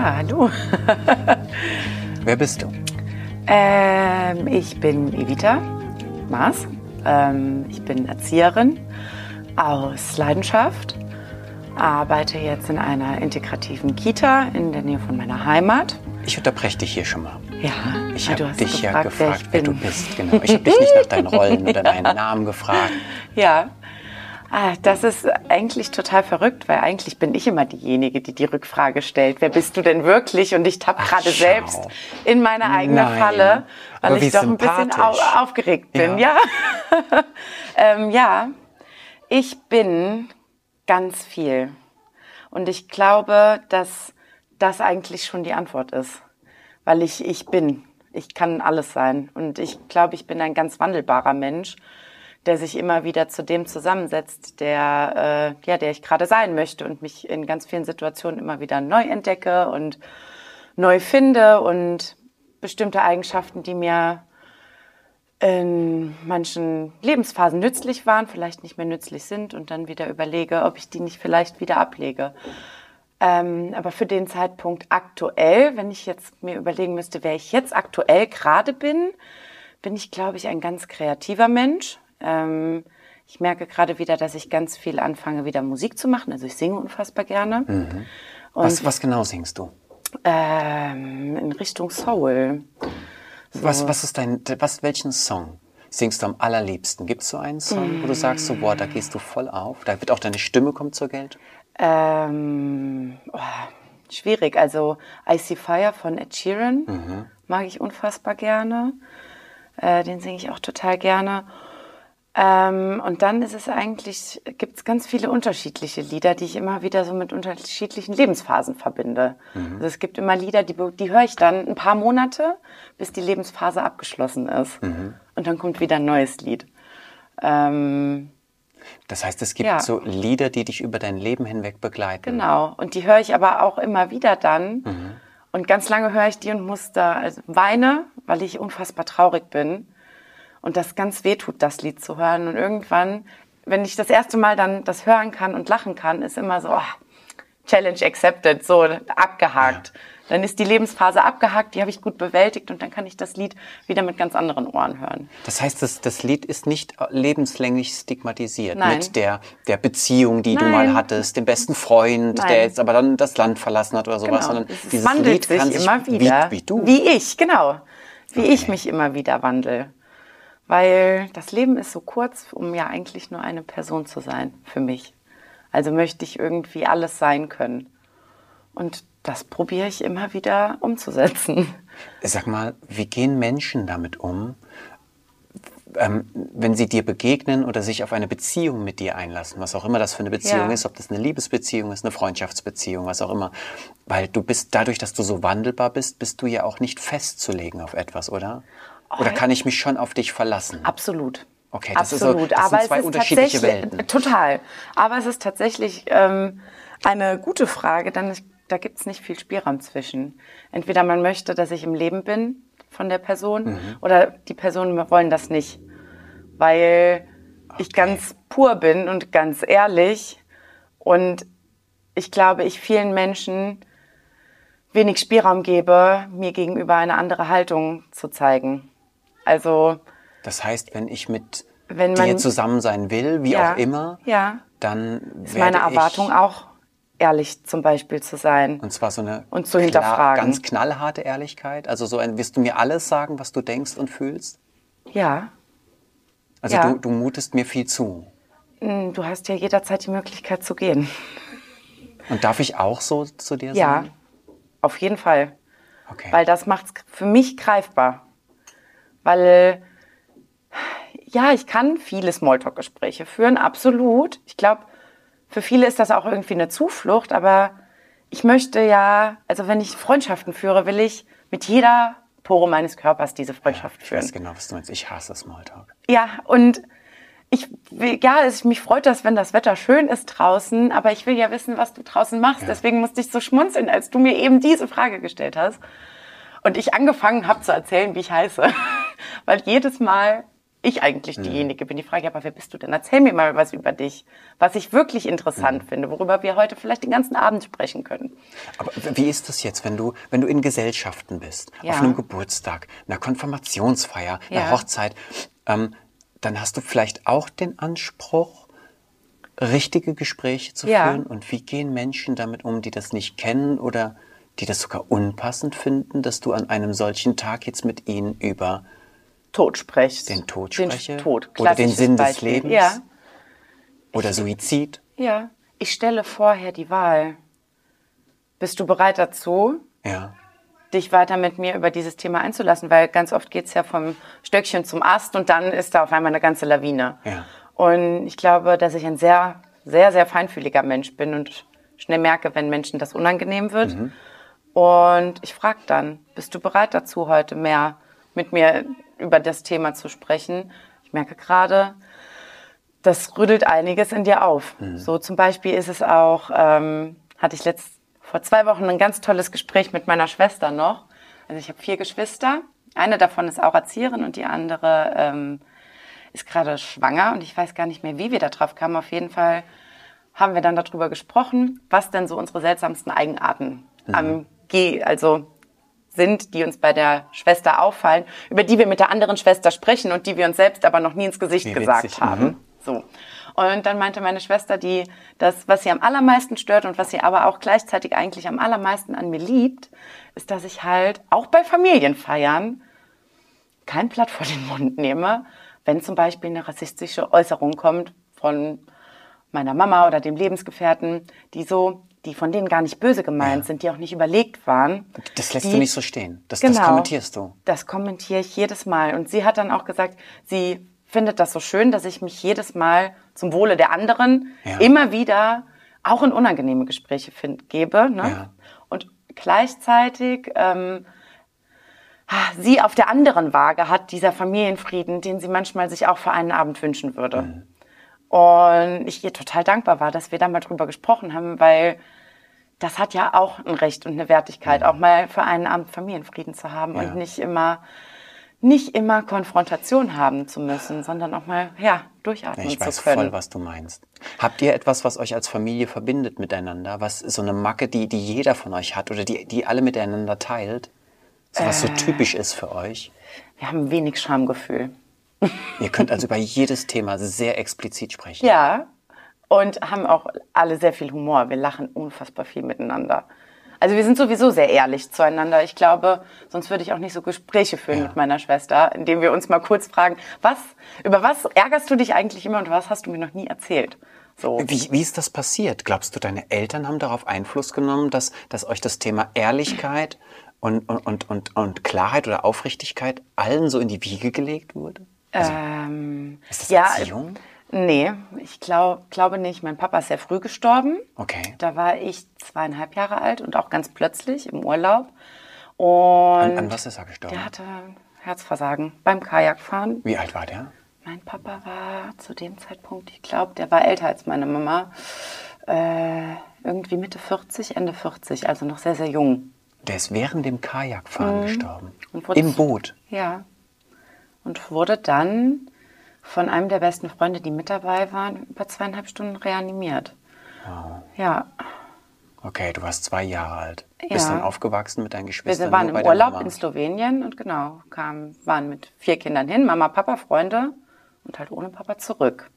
Ja, hallo. Wer bist du? Ähm, ich bin Evita Maas. Ähm, ich bin Erzieherin aus Leidenschaft. Arbeite jetzt in einer integrativen Kita in der Nähe von meiner Heimat. Ich unterbreche dich hier schon mal. Ja, Ich habe dich ja gefragt, gefragt, wer wer, du bist. Genau. Ich habe dich nicht nach deinen Rollen oder deinen Namen gefragt. Ja. Ah, das ist eigentlich total verrückt, weil eigentlich bin ich immer diejenige, die die Rückfrage stellt. Wer bist du denn wirklich? Und ich tapp gerade selbst in meine eigene Nein. Falle, weil Aber ich doch ein bisschen au aufgeregt bin. Ja. Ja. ähm, ja, ich bin ganz viel. Und ich glaube, dass das eigentlich schon die Antwort ist. Weil ich ich bin. Ich kann alles sein. Und ich glaube, ich bin ein ganz wandelbarer Mensch, der sich immer wieder zu dem zusammensetzt, der, äh, ja, der ich gerade sein möchte und mich in ganz vielen Situationen immer wieder neu entdecke und neu finde und bestimmte Eigenschaften, die mir in manchen Lebensphasen nützlich waren, vielleicht nicht mehr nützlich sind und dann wieder überlege, ob ich die nicht vielleicht wieder ablege. Ähm, aber für den Zeitpunkt aktuell, wenn ich jetzt mir überlegen müsste, wer ich jetzt aktuell gerade bin, bin ich, glaube ich, ein ganz kreativer Mensch. Ähm, ich merke gerade wieder, dass ich ganz viel anfange, wieder Musik zu machen. Also ich singe unfassbar gerne. Und Was, was genau singst du? ähm, in Richtung Soul. Was, was ist dein, was, welchen Song singst du am allerliebsten? Gibt es so einen Song, wo du sagst, so, boah, da gehst du voll auf? Da wird auch deine Stimme kommt zur Geltung? Ähm, oh, schwierig. Also I See Fire von Ed Sheeran mag ich unfassbar gerne. Äh, den singe ich auch total gerne. Ähm, und dann ist es eigentlich, gibt es ganz viele unterschiedliche Lieder, die ich immer wieder so mit unterschiedlichen Lebensphasen verbinde. Also es gibt immer Lieder, die, die höre ich dann ein paar Monate, bis die Lebensphase abgeschlossen ist. Und dann kommt wieder ein neues Lied. Ähm, Das heißt, es gibt Ja. so Lieder, die dich über dein Leben hinweg begleiten. Genau. Und die höre ich aber auch immer wieder dann. Und ganz lange höre ich die und muss da also weine, weil ich unfassbar traurig bin. Und das ganz weh tut, das Lied zu hören. Und irgendwann, wenn ich das erste Mal dann das hören kann und lachen kann, ist immer so, oh, Challenge accepted, so abgehakt. Dann ist die Lebensphase abgehakt, die habe ich gut bewältigt und dann kann ich das Lied wieder mit ganz anderen Ohren hören. Das heißt, das, das Lied ist nicht lebenslänglich stigmatisiert Nein. mit der, der Beziehung, die du Nein. mal hattest, dem besten Freund, Nein. der jetzt aber dann das Land verlassen hat oder sowas, sondern Genau. Es dieses wandelt Lied kann sich immer wie, wieder. wie du. Wie ich, genau. Wie ich Okay. mich immer wieder wandle. Weil das Leben ist so kurz, um ja eigentlich nur eine Person zu sein für mich. Also möchte ich irgendwie alles sein können. Und das probiere ich immer wieder umzusetzen. Sag mal, wie gehen Menschen damit um, ähm, wenn sie dir begegnen oder sich auf eine Beziehung mit dir einlassen, was auch immer das für eine Beziehung Ja. ist, ob das eine Liebesbeziehung ist, eine Freundschaftsbeziehung, was auch immer. Weil du bist, dadurch, dass du so wandelbar bist, bist du ja auch nicht festzulegen auf etwas, oder? Oder kann ich mich schon auf dich verlassen? Absolut. Okay, das ist so- Absolut. das sind Aber zwei es ist unterschiedliche tatsächlich- Welten. Total. Aber es ist tatsächlich ähm, eine gute Frage, denn ich, da gibt es nicht viel Spielraum zwischen. Entweder man möchte, dass ich im Leben bin von der Person Mhm. oder die Personen wollen das nicht. Weil ich ganz pur bin und ganz ehrlich und ich glaube, ich vielen Menschen wenig Spielraum gebe, mir gegenüber eine andere Haltung zu zeigen. Also Das heißt, wenn ich mit Wenn dir man- zusammen sein will, wie Ja, auch immer, ja. dann ist meine Erwartung auch, ehrlich zum Beispiel zu sein. Und zwar so eine Und zu hinterfragen. ganz knallharte Ehrlichkeit. Also so ein, wirst du mir alles sagen, was du denkst und fühlst? Ja, Also Ja. du, du mutest mir viel zu. mm, du hast ja jederzeit die Möglichkeit zu gehen. Und darf ich auch so zu dir Ja, sein? auf jeden Fall. Okay. Weil das macht es für mich greifbar. Weil, ja, ich kann viele Smalltalk-Gespräche führen, absolut. Ich glaube, für viele ist das auch irgendwie eine Zuflucht, aber ich möchte ja, also wenn ich Freundschaften führe, will ich mit jeder Pore meines Körpers diese Freundschaft ich führen. weiß genau, was du meinst. Ich hasse Smalltalk. Ja, und ich ja, es, mich freut das, wenn das Wetter schön ist draußen, aber ich will ja wissen, was du draußen machst. Deswegen musste ich so schmunzeln, als du mir eben diese Frage gestellt hast. Und ich angefangen habe zu erzählen, wie ich heiße. Weil jedes Mal ich eigentlich diejenige bin, die frage, aber wer bist du denn? Erzähl mir mal was über dich, was ich wirklich interessant finde, worüber wir heute vielleicht den ganzen Abend sprechen können. Aber wie ist das jetzt, wenn du, wenn du in Gesellschaften bist, Ja. auf einem Geburtstag, einer Konfirmationsfeier, einer Ja. Hochzeit, ähm, dann hast du vielleicht auch den Anspruch, richtige Gespräche zu Ja. führen? Und wie gehen Menschen damit um, die das nicht kennen oder die das sogar unpassend finden, dass du an einem solchen Tag jetzt mit ihnen über Tod sprichst. Den Tod spreche? Tod. Oder den Sinn des Beispiel. Lebens? Ja, oder Suizid? ja. Ich stelle vorher die Wahl. Bist du bereit dazu, Ja. dich weiter mit mir über dieses Thema einzulassen? Weil ganz oft geht's ja vom Stöckchen zum Ast und dann ist da auf einmal eine ganze Lawine. Ja. Und ich glaube, dass ich ein sehr, sehr, sehr feinfühliger Mensch bin und schnell merke, wenn Menschen das unangenehm wird. Mhm. Und ich frage dann, bist du bereit dazu, heute mehr mit mir über das Thema zu sprechen? Ich merke gerade, das rüttelt einiges in dir auf. So zum Beispiel ist es auch, ähm, hatte ich letzt, vor zwei Wochen ein ganz tolles Gespräch mit meiner Schwester noch. Also ich habe vier Geschwister. Eine davon ist auch Erzieherin und die andere ähm, ist gerade schwanger und ich weiß gar nicht mehr, wie wir da drauf kamen. Auf jeden Fall haben wir dann darüber gesprochen, was denn so unsere seltsamsten Eigenarten am G, also sind, die uns bei der Schwester auffallen, über die wir mit der anderen Schwester sprechen und die wir uns selbst aber noch nie ins Gesicht Wie gesagt witzig, haben. mhm. So. Und dann meinte meine Schwester, die das, was sie am allermeisten stört und was sie aber auch gleichzeitig eigentlich am allermeisten an mir liebt, ist, dass ich halt auch bei Familienfeiern kein Blatt vor den Mund nehme, wenn zum Beispiel eine rassistische Äußerung kommt von meiner Mama oder dem Lebensgefährten, die so, die von denen gar nicht böse gemeint Ja. sind, die auch nicht überlegt waren. Das lässt die, du nicht so stehen. Das, das Genau. kommentierst du. Das kommentiere ich jedes Mal. Und sie hat dann auch gesagt, sie findet das so schön, dass ich mich jedes Mal zum Wohle der anderen Ja. immer wieder auch in unangenehme Gespräche find, gebe. Ne? Ja. Und gleichzeitig ähm, ah, sie auf der anderen Waage hat dieser Familienfrieden, den sie manchmal sich auch für einen Abend wünschen würde. Mhm. Und ich ihr total dankbar war, dass wir da mal drüber gesprochen haben, weil das hat ja auch ein Recht und eine Wertigkeit, auch mal für einen Abend Familienfrieden zu haben Ja. und nicht immer nicht immer Konfrontation haben zu müssen, sondern auch mal ja durchatmen Ich zu weiß können. voll, was du meinst. Habt ihr etwas, was euch als Familie verbindet miteinander? Was so eine Macke, die, die jeder von euch hat oder die, die alle miteinander teilt? So was so Äh. typisch ist für euch? Wir haben wenig Schamgefühl. Ihr könnt also über jedes Thema sehr explizit sprechen. Ja, und haben auch alle sehr viel Humor. Wir lachen unfassbar viel miteinander. Also wir sind sowieso sehr ehrlich zueinander. Ich glaube, sonst würde ich auch nicht so Gespräche führen Ja. mit meiner Schwester, indem wir uns mal kurz fragen, was, über was ärgerst du dich eigentlich immer und was hast du mir noch nie erzählt? So. Wie, wie ist das passiert? Glaubst du, deine Eltern haben darauf Einfluss genommen, dass, dass euch das Thema Ehrlichkeit und, und, und, und, und Klarheit oder Aufrichtigkeit allen so in die Wiege gelegt wurde? Ähm, Ist das ja, Erziehung? Nee, ich glaub, glaube nicht. Mein Papa ist sehr früh gestorben. Okay. Da war ich zweieinhalb Jahre alt und auch ganz plötzlich im Urlaub. Und An, an was ist er gestorben? der hatte Herzversagen beim Kajakfahren. Wie alt war der? Mein Papa war zu dem Zeitpunkt, ich glaube, der war älter als meine Mama. Äh, irgendwie Mitte 40, Ende 40, also noch sehr, sehr jung. Der ist während dem Kajakfahren gestorben. Mhm. Wurde- Im Boot. Ja. Und wurde dann von einem der besten Freunde, die mit dabei waren, über zweieinhalb Stunden reanimiert. Ja, Okay, du warst zwei Jahre alt. Bist Ja. dann aufgewachsen mit deinen Geschwistern. wir waren im Urlaub in Slowenien und genau, kamen, waren mit vier Kindern hin, Mama, Papa, Freunde und halt ohne Papa zurück.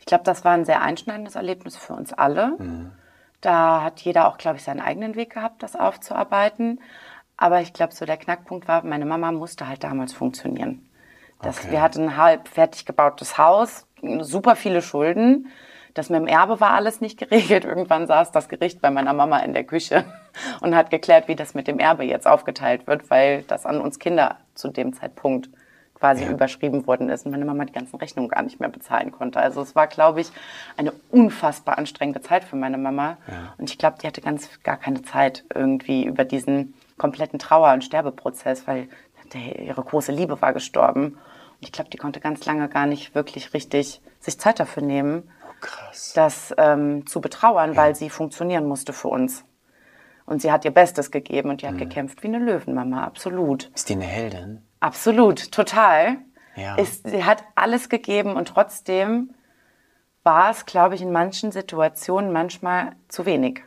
Ich glaube, das war ein sehr einschneidendes Erlebnis für uns alle. Mhm. Da hat jeder auch, glaube ich, seinen eigenen Weg gehabt, das aufzuarbeiten. Aber ich glaube, so der Knackpunkt war, meine Mama musste halt damals funktionieren. Das, Okay. Wir hatten ein halb fertig gebautes Haus, super viele Schulden. Das mit dem Erbe war alles nicht geregelt. Irgendwann saß das Gericht bei meiner Mama in der Küche und hat geklärt, wie das mit dem Erbe jetzt aufgeteilt wird, weil das an uns Kinder zu dem Zeitpunkt quasi Ja. überschrieben worden ist und meine Mama die ganzen Rechnungen gar nicht mehr bezahlen konnte. Also es war, glaube ich, eine unfassbar anstrengende Zeit für meine Mama. Und ich glaube, die hatte ganz gar keine Zeit irgendwie über diesen kompletten Trauer- und Sterbeprozess, weil ihre große Liebe war gestorben. Ich glaube, die konnte ganz lange gar nicht wirklich richtig sich Zeit dafür nehmen, Krass. das ähm, zu betrauern, weil sie funktionieren musste für uns. Und sie hat ihr Bestes gegeben und die hat gekämpft wie eine Löwenmama, absolut. Ist die eine Heldin? Absolut, total. Ja. Ist, sie hat alles gegeben und trotzdem war es, glaube ich, in manchen Situationen manchmal zu wenig.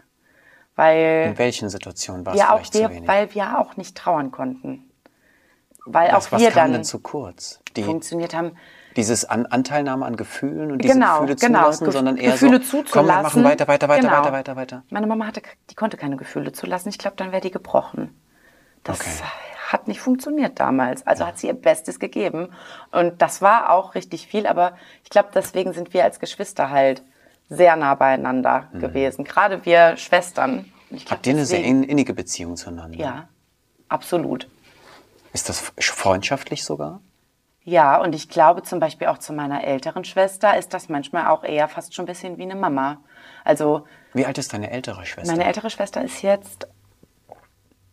Weil In welchen Situationen war es wir auch, vielleicht zu wir, wenig? weil wir auch nicht trauern konnten. Weil was, auch was wir kam dann denn zu kurz? Die, funktioniert haben. dieses An Anteilnahme an Gefühlen und diese Genau, Gefühle genau. zulassen, Gef- sondern eher Gefühle so, zuzulassen. komm, wir machen weiter, weiter, weiter, Genau. weiter, weiter, weiter. Meine Mama hatte, die konnte keine Gefühle zulassen. Ich glaube, dann wäre die gebrochen. Das Okay. hat nicht funktioniert damals. Also hat sie ihr Bestes gegeben. Und das war auch richtig viel. Aber ich glaube, deswegen sind wir als Geschwister halt sehr nah beieinander gewesen. Gerade wir Schwestern. Glaub, Mhm. Habt ihr eine sehr innige Beziehung zueinander? Ja, absolut. Ist das freundschaftlich sogar? Ja, und ich glaube zum Beispiel auch zu meiner älteren Schwester ist das manchmal auch eher fast schon ein bisschen wie eine Mama. Also Wie alt ist deine ältere Schwester? meine ältere Schwester ist jetzt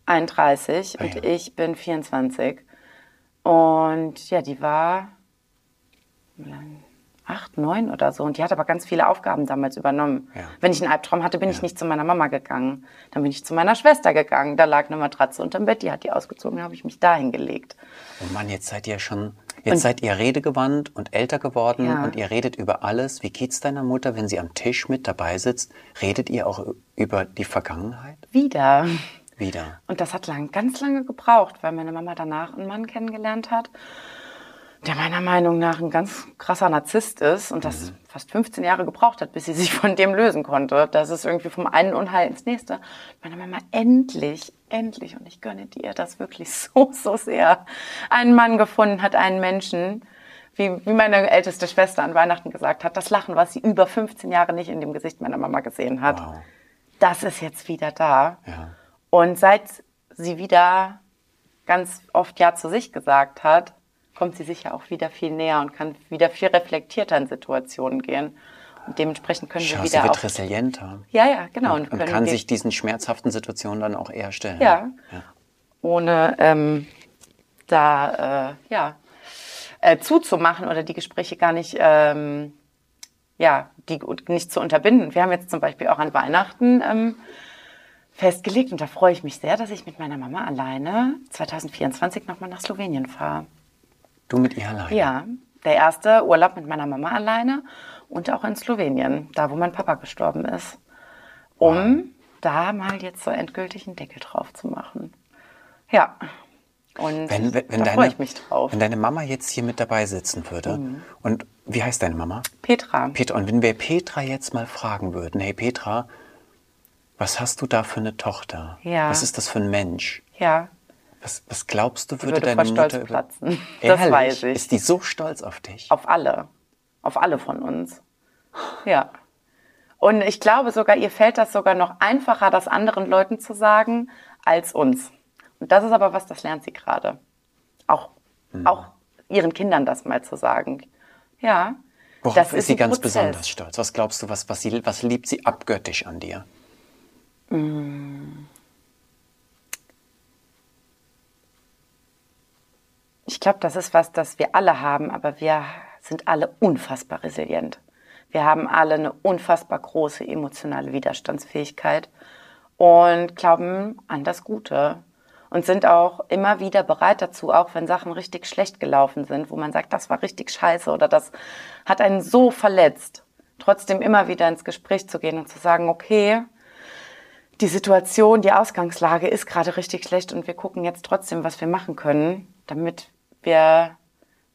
31 Ah, und ja. ich bin 24. Und ja, die war acht, neun oder so. Und die hat aber ganz viele Aufgaben damals übernommen. Ja. Wenn ich einen Albtraum hatte, bin ich nicht zu meiner Mama gegangen. Dann bin ich zu meiner Schwester gegangen. Da lag eine Matratze unterm Bett, die hat die ausgezogen, da habe ich mich da hingelegt. Oh Mann, jetzt seid ihr schon, jetzt seid ihr redegewandt und älter geworden Ja. und ihr redet über alles. Wie geht's deiner Mutter, wenn sie am Tisch mit dabei sitzt? Redet ihr auch über die Vergangenheit Wieder. wieder? Und das hat lang, ganz lange gebraucht, weil meine Mama danach einen Mann kennengelernt hat, der meiner Meinung nach ein ganz krasser Narzisst ist und das fast 15 Jahre gebraucht hat, bis sie sich von dem lösen konnte. Das ist irgendwie vom einen Unheil ins nächste. Meine Mama endlich, endlich, und ich gönne dir das wirklich so, so sehr, einen Mann gefunden hat, einen Menschen, wie, wie meine älteste Schwester an Weihnachten gesagt hat, das Lachen, was sie über 15 Jahre nicht in dem Gesicht meiner Mama gesehen hat, Wow. das ist jetzt wieder da. Ja. Und seit sie wieder ganz oft Ja zu sich gesagt hat, kommt sie sich ja auch wieder viel näher und kann wieder viel reflektierter in Situationen gehen. Und dementsprechend können Schau, wir sie wieder wird auch. resilienter Ja, ja, genau. und, und können kann sich diesen schmerzhaften Situationen dann auch eher stellen. ja, ja. ohne ähm, da äh, ja äh, zuzumachen oder die Gespräche gar nicht ähm, ja die nicht zu unterbinden. Wir haben jetzt zum Beispiel auch an Weihnachten ähm, festgelegt und da freue ich mich sehr, dass ich mit meiner Mama alleine 2024 nochmal nach Slowenien fahre. Du mit ihr allein. Ja, der erste Urlaub mit meiner Mama alleine und auch in Slowenien, da wo mein Papa gestorben ist, um da mal jetzt so endgültig einen Deckel drauf zu machen. Ja. Und Wenn, wenn, wenn, da deine, freue ich mich drauf. Mhm. wenn deine Mama jetzt hier mit dabei sitzen würde und wie heißt deine Mama? Petra. Petra. Und wenn wir Petra jetzt mal fragen würden, hey Petra, was hast du da für eine Tochter? Ja. Was ist das für ein Mensch? ja, Was, was glaubst du, würde, würde deine vor Stolz Mutter... platzen. Das Ehrlich? weiß ich. Ist die so stolz auf dich? auf alle. Auf alle von uns. Ja. Und ich glaube sogar, ihr fällt das sogar noch einfacher, das anderen Leuten zu sagen, als uns. Und das ist aber was, das lernt sie gerade. Auch, Hm. auch ihren Kindern das mal zu sagen. Ja. Worauf das ist sie ein ganz Prozess. besonders stolz? Was glaubst du, was, was, sie, was liebt sie abgöttisch an dir? Ich glaube, das ist was, das wir alle haben, aber wir sind alle unfassbar resilient. Wir haben alle eine unfassbar große emotionale Widerstandsfähigkeit und glauben an das Gute und sind auch immer wieder bereit dazu, auch wenn Sachen richtig schlecht gelaufen sind, wo man sagt, das war richtig scheiße oder das hat einen so verletzt, trotzdem immer wieder ins Gespräch zu gehen und zu sagen, okay, die Situation, die Ausgangslage ist gerade richtig schlecht und wir gucken jetzt trotzdem, was wir machen können, damit wir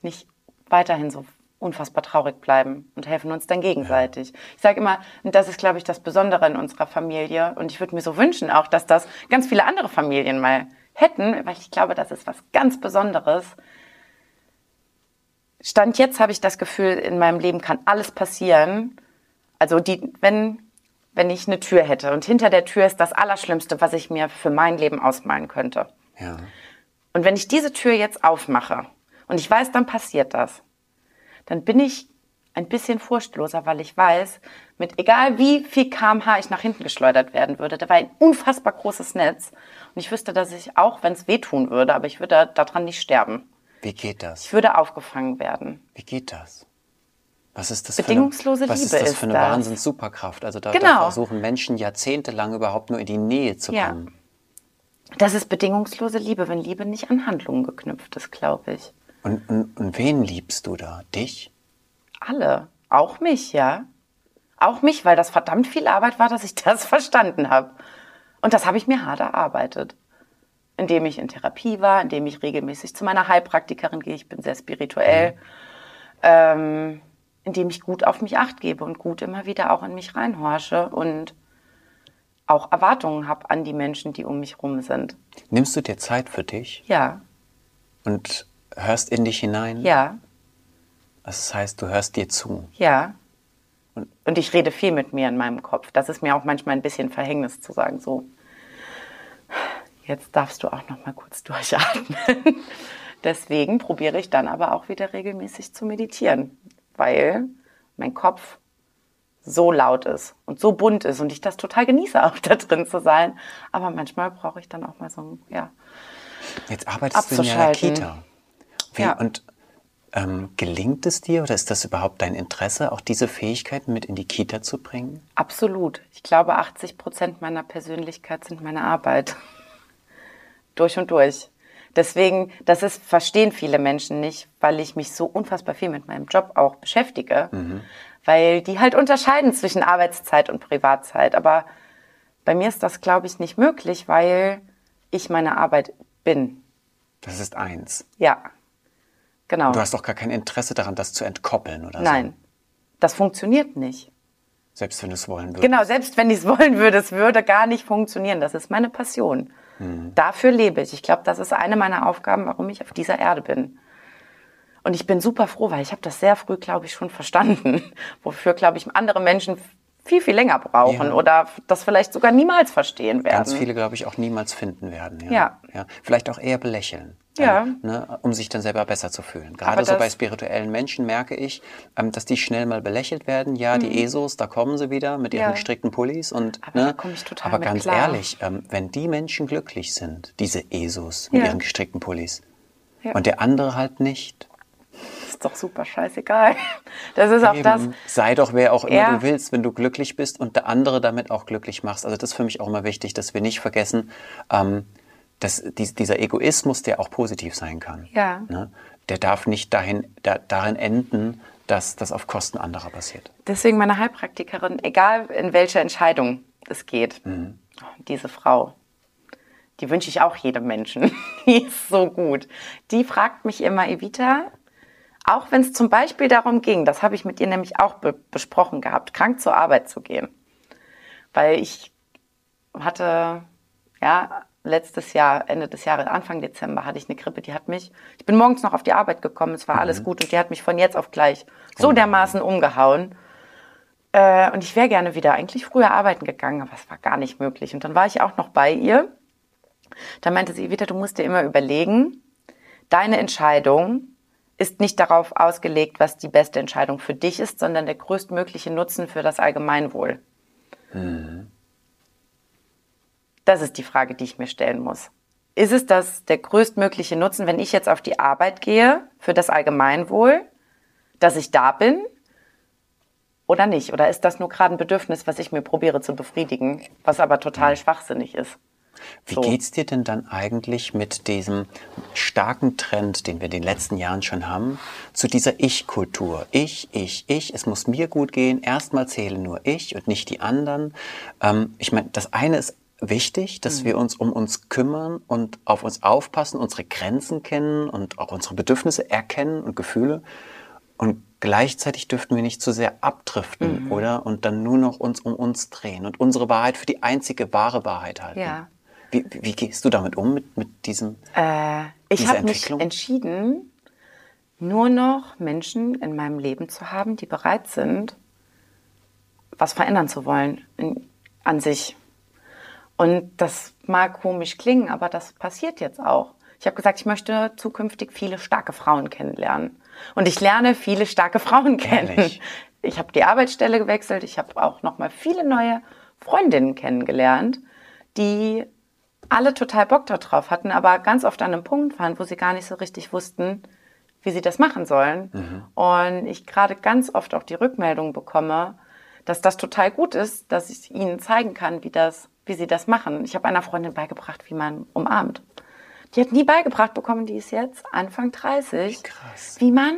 nicht weiterhin so unfassbar traurig bleiben und helfen uns dann gegenseitig. Ich sage immer, das ist, glaube ich, das Besondere in unserer Familie und ich würde mir so wünschen auch, dass das ganz viele andere Familien mal hätten, weil ich glaube, das ist was ganz Besonderes. Stand jetzt habe ich das Gefühl, in meinem Leben kann alles passieren. Also die, wenn, wenn ich eine Tür hätte und hinter der Tür ist das Allerschlimmste, was ich mir für mein Leben ausmalen könnte. Ja. Und wenn ich diese Tür jetzt aufmache und ich weiß, dann passiert das, dann bin ich ein bisschen furchtloser, weil ich weiß, mit egal wie viel kmh ich nach hinten geschleudert werden würde, da war ein unfassbar großes Netz und ich wüsste, dass ich auch, wenn es wehtun würde, aber ich würde daran nicht sterben. Wie geht das? Ich würde aufgefangen werden. Wie geht das? Was ist das Bedingungslose für eine, was Liebe ist das für eine. Wahnsinns-Superkraft? Also da, da Genau. versuchen Menschen jahrzehntelang überhaupt nur in die Nähe zu Ja. Das ist bedingungslose Liebe, wenn Liebe nicht an Handlungen geknüpft ist, glaube ich. Und, und, und wen liebst du da? Dich? Alle. Auch mich, ja. Auch mich, weil das verdammt viel Arbeit war, dass ich das verstanden habe. Und das habe ich mir hart erarbeitet. Indem ich in Therapie war, indem ich regelmäßig zu meiner Heilpraktikerin gehe, ich bin sehr spirituell, mhm. ähm, indem ich gut auf mich acht gebe und gut immer wieder auch in mich reinhorche und auch Erwartungen habe an die Menschen, die um mich rum sind. Nimmst du dir Zeit für dich? Ja. Und hörst in dich hinein? Ja. Das heißt, du hörst dir zu? Ja. Und, und ich rede viel mit mir in meinem Kopf. Das ist mir auch manchmal ein bisschen Verhängnis zu sagen, so, jetzt darfst du auch noch mal kurz durchatmen. Deswegen probiere ich dann aber auch wieder regelmäßig zu meditieren, weil mein Kopf so laut ist und so bunt ist und ich das total genieße, auch da drin zu sein. Aber manchmal brauche ich dann auch mal so ein, ja. Jetzt arbeitest du in der Kita. Wie, ja. Und ähm, gelingt es dir oder ist das überhaupt dein Interesse, auch diese Fähigkeiten mit in die Kita zu bringen? Absolut. Ich glaube, 80 Prozent meiner Persönlichkeit sind meine Arbeit. durch und durch. Deswegen, das ist, verstehen viele Menschen nicht, weil ich mich so unfassbar viel mit meinem Job auch beschäftige. Mhm weil die halt unterscheiden zwischen Arbeitszeit und Privatzeit. Aber bei mir ist das, glaube ich, nicht möglich, weil ich meine Arbeit bin. Das ist eins. Ja, genau. Du hast doch gar kein Interesse daran, das zu entkoppeln, oder Nein, so? das funktioniert nicht. Selbst wenn du es wollen würdest. Genau, selbst wenn ich es wollen würde, es würde gar nicht funktionieren. Das ist meine Passion. Mhm. Dafür lebe ich. Ich glaube, das ist eine meiner Aufgaben, warum ich auf dieser Erde bin. Und ich bin super froh, weil ich habe das sehr früh, glaube ich, schon verstanden, wofür, glaube ich, andere Menschen viel, viel länger brauchen ja. oder das vielleicht sogar niemals verstehen werden. Ganz viele, glaube ich, auch niemals finden werden. Ja. ja. ja. Vielleicht auch eher belächeln. Ja. Ähm, ne, um sich dann selber besser zu fühlen. Gerade so bei spirituellen Menschen merke ich, ähm, dass die schnell mal belächelt werden. Ja, mhm. die ESOs, da kommen sie wieder mit ihren gestrickten Pullis und aber ne, da komme ich total Aber ganz klar. ehrlich, ähm, wenn die Menschen glücklich sind, diese ESOs mit ihren gestrickten Pullis, und der andere halt nicht, ist doch super scheißegal. Das ist auch Eben. das. Sei doch wer auch immer ja. du willst, wenn du glücklich bist und der andere damit auch glücklich machst. Also das ist für mich auch immer wichtig, dass wir nicht vergessen, ähm, dass dieser Egoismus, der auch positiv sein kann, ja. ne, der darf nicht dahin, da, darin enden, dass das auf Kosten anderer passiert. Deswegen meine Heilpraktikerin, egal in welcher Entscheidung es geht, mhm. diese Frau, die wünsche ich auch jedem Menschen. Die ist so gut. Die fragt mich immer, Evita, auch wenn es zum Beispiel darum ging, das habe ich mit ihr nämlich auch be besprochen gehabt, krank zur Arbeit zu gehen. Weil ich hatte, ja, letztes Jahr, Ende des Jahres, Anfang Dezember hatte ich eine Grippe, die hat mich, ich bin morgens noch auf die Arbeit gekommen, es war mhm. alles gut und die hat mich von jetzt auf gleich so oh dermaßen umgehauen. Äh, und ich wäre gerne wieder eigentlich früher arbeiten gegangen, aber es war gar nicht möglich. Und dann war ich auch noch bei ihr. Da meinte sie, wieder, du musst dir immer überlegen, deine Entscheidung ist nicht darauf ausgelegt, was die beste Entscheidung für dich ist, sondern der größtmögliche Nutzen für das Allgemeinwohl. Mhm. Das ist die Frage, die ich mir stellen muss. Ist es das der größtmögliche Nutzen, wenn ich jetzt auf die Arbeit gehe für das Allgemeinwohl, dass ich da bin oder nicht? Oder ist das nur gerade ein Bedürfnis, was ich mir probiere zu befriedigen, was aber total mhm. schwachsinnig ist? Wie so. geht's dir denn dann eigentlich mit diesem starken Trend, den wir in den letzten Jahren schon haben, zu dieser Ich-Kultur? Ich, ich, ich, es muss mir gut gehen, erstmal zählen nur ich und nicht die anderen. Ähm, ich meine, das eine ist wichtig, dass mhm. wir uns um uns kümmern und auf uns aufpassen, unsere Grenzen kennen und auch unsere Bedürfnisse erkennen und Gefühle. Und gleichzeitig dürften wir nicht zu sehr abdriften, mhm. oder? Und dann nur noch uns um uns drehen und unsere Wahrheit für die einzige wahre Wahrheit halten. Ja. Wie, wie gehst du damit um, mit, mit diesem äh, Ich habe mich entschieden, nur noch Menschen in meinem Leben zu haben, die bereit sind, was verändern zu wollen in, an sich. Und das mag komisch klingen, aber das passiert jetzt auch. Ich habe gesagt, ich möchte zukünftig viele starke Frauen kennenlernen. Und ich lerne viele starke Frauen kennen. Ehrlich? Ich habe die Arbeitsstelle gewechselt, ich habe auch noch mal viele neue Freundinnen kennengelernt, die alle total Bock darauf hatten, aber ganz oft an einem Punkt waren, wo sie gar nicht so richtig wussten, wie sie das machen sollen. Mhm. Und ich gerade ganz oft auch die Rückmeldung bekomme, dass das total gut ist, dass ich ihnen zeigen kann, wie das, wie sie das machen. Ich habe einer Freundin beigebracht, wie man umarmt. Die hat nie beigebracht bekommen, die ist jetzt Anfang 30. Krass. Wie man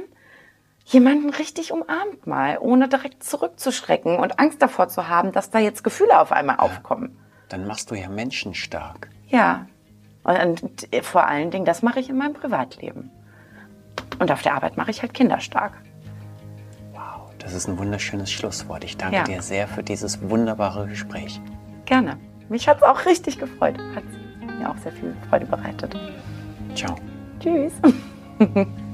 jemanden richtig umarmt mal, ohne direkt zurückzuschrecken und Angst davor zu haben, dass da jetzt Gefühle auf einmal aufkommen. Dann machst du ja Menschen stark. Ja. Und, und vor allen Dingen, das mache ich in meinem Privatleben. Und auf der Arbeit mache ich halt Kinder stark. Wow, das ist ein wunderschönes Schlusswort. Ich danke Ja. dir sehr für dieses wunderbare Gespräch. Gerne. Mich hat es auch richtig gefreut. Hat mir auch sehr viel Freude bereitet. Ciao. Tschüss.